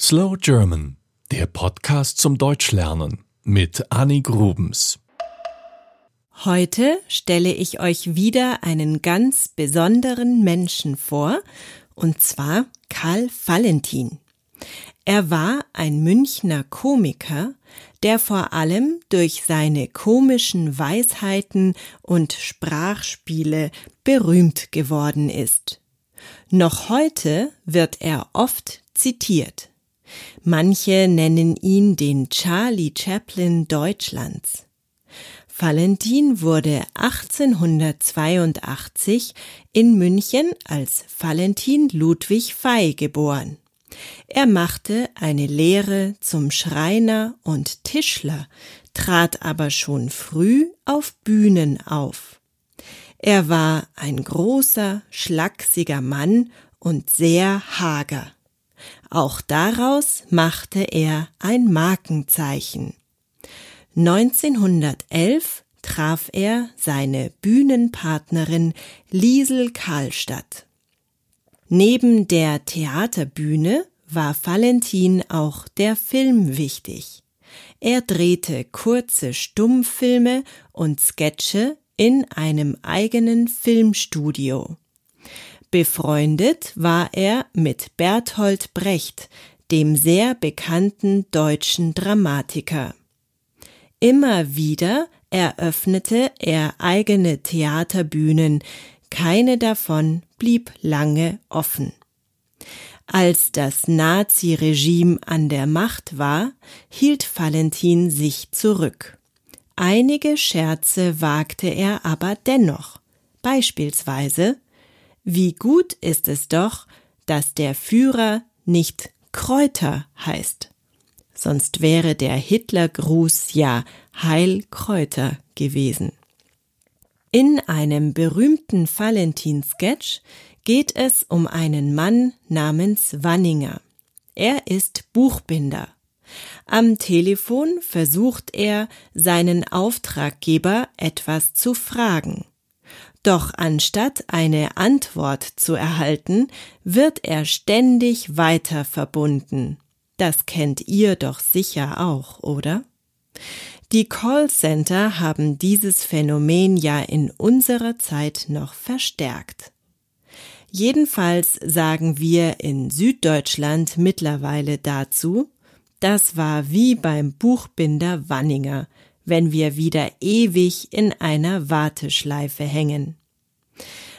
Slow German, der Podcast zum Deutschlernen mit Annie Grubens. Heute stelle ich euch wieder einen ganz besonderen Menschen vor, und zwar Karl Valentin. Er war ein Münchner Komiker, der vor allem durch seine komischen Weisheiten und Sprachspiele berühmt geworden ist. Noch heute wird er oft zitiert. Manche nennen ihn den Charlie Chaplin Deutschlands. Valentin wurde 1882 in München als Valentin Ludwig Fey geboren. Er machte eine Lehre zum Schreiner und Tischler, trat aber schon früh auf Bühnen auf. Er war ein großer, schlachsiger Mann und sehr hager. Auch daraus machte er ein Markenzeichen. 1911 traf er seine Bühnenpartnerin Liesel Karlstadt. Neben der Theaterbühne war Valentin auch der Film wichtig. Er drehte kurze Stummfilme und Sketche in einem eigenen Filmstudio. Befreundet war er mit Berthold Brecht, dem sehr bekannten deutschen Dramatiker. Immer wieder eröffnete er eigene Theaterbühnen, keine davon blieb lange offen. Als das Naziregime an der Macht war, hielt Valentin sich zurück. Einige Scherze wagte er aber dennoch, beispielsweise wie gut ist es doch, dass der Führer nicht Kräuter heißt. Sonst wäre der Hitlergruß ja Heilkräuter gewesen. In einem berühmten Valentin-Sketch geht es um einen Mann namens Wanninger. Er ist Buchbinder. Am Telefon versucht er, seinen Auftraggeber etwas zu fragen. Doch anstatt eine Antwort zu erhalten, wird er ständig weiter verbunden. Das kennt ihr doch sicher auch, oder? Die Callcenter haben dieses Phänomen ja in unserer Zeit noch verstärkt. Jedenfalls sagen wir in Süddeutschland mittlerweile dazu, das war wie beim Buchbinder Wanninger, wenn wir wieder ewig in einer Warteschleife hängen.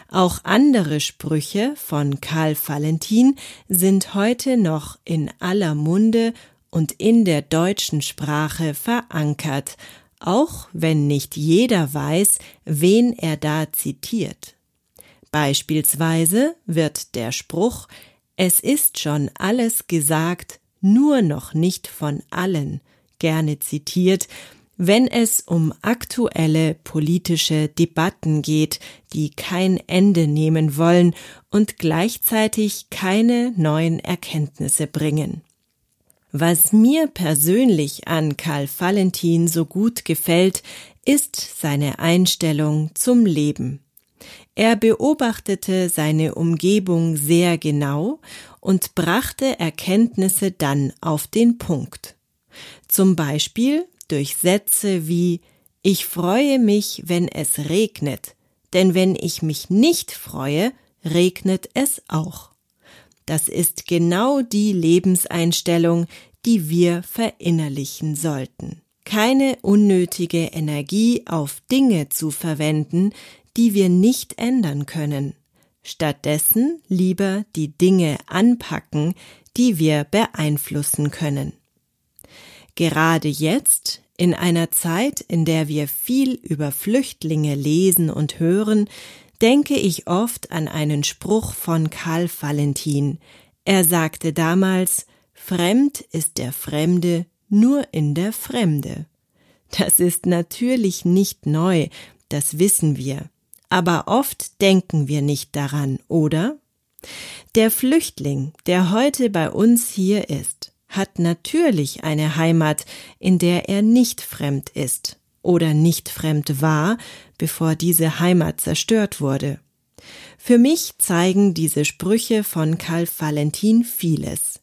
Auch andere Sprüche von Karl Valentin sind heute noch in aller Munde und in der deutschen Sprache verankert, auch wenn nicht jeder weiß, wen er da zitiert. Beispielsweise wird der Spruch Es ist schon alles gesagt, nur noch nicht von allen gerne zitiert, wenn es um aktuelle politische Debatten geht, die kein Ende nehmen wollen und gleichzeitig keine neuen Erkenntnisse bringen. Was mir persönlich an Karl Valentin so gut gefällt, ist seine Einstellung zum Leben. Er beobachtete seine Umgebung sehr genau und brachte Erkenntnisse dann auf den Punkt. Zum Beispiel durch Sätze wie Ich freue mich, wenn es regnet, denn wenn ich mich nicht freue, regnet es auch. Das ist genau die Lebenseinstellung, die wir verinnerlichen sollten. Keine unnötige Energie auf Dinge zu verwenden, die wir nicht ändern können. Stattdessen lieber die Dinge anpacken, die wir beeinflussen können. Gerade jetzt, in einer Zeit, in der wir viel über Flüchtlinge lesen und hören, denke ich oft an einen Spruch von Karl Valentin. Er sagte damals, Fremd ist der Fremde nur in der Fremde. Das ist natürlich nicht neu, das wissen wir, aber oft denken wir nicht daran, oder? Der Flüchtling, der heute bei uns hier ist, hat natürlich eine Heimat, in der er nicht fremd ist oder nicht fremd war, bevor diese Heimat zerstört wurde. Für mich zeigen diese Sprüche von Karl Valentin vieles.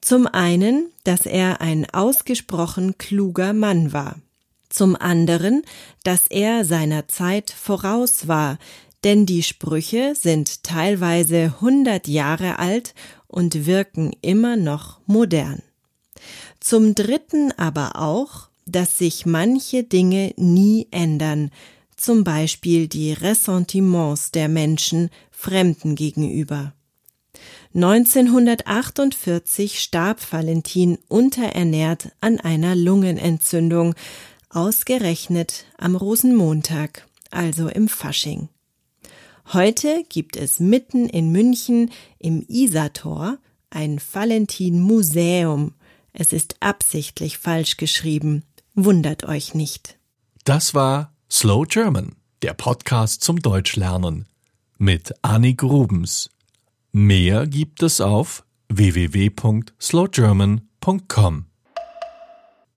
Zum einen, dass er ein ausgesprochen kluger Mann war. Zum anderen, dass er seiner Zeit voraus war, denn die Sprüche sind teilweise hundert Jahre alt und wirken immer noch modern. Zum dritten aber auch, dass sich manche Dinge nie ändern, zum Beispiel die Ressentiments der Menschen Fremden gegenüber. 1948 starb Valentin unterernährt an einer Lungenentzündung, ausgerechnet am Rosenmontag, also im Fasching. Heute gibt es mitten in München im Isartor ein Valentin Museum. Es ist absichtlich falsch geschrieben. Wundert euch nicht. Das war Slow German, der Podcast zum Deutschlernen mit Annik Rubens. Mehr gibt es auf www.slowgerman.com.